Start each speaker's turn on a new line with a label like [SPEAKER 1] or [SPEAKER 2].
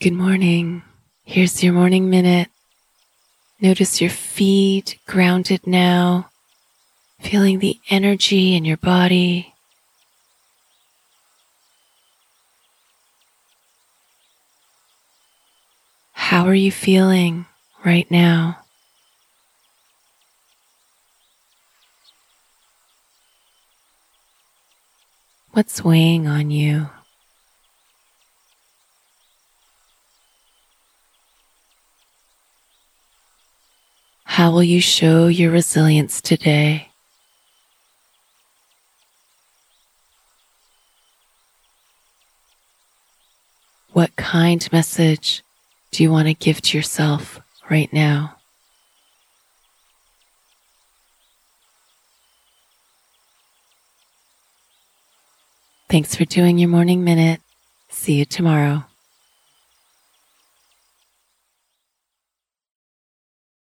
[SPEAKER 1] Good morning. Here's your morning minute. Notice your feet grounded now, feeling the energy in your body. How are you feeling right now? What's weighing on you? How will you show your resilience today? What kind message do you want to give to yourself right now? Thanks for doing your morning minute. See you tomorrow.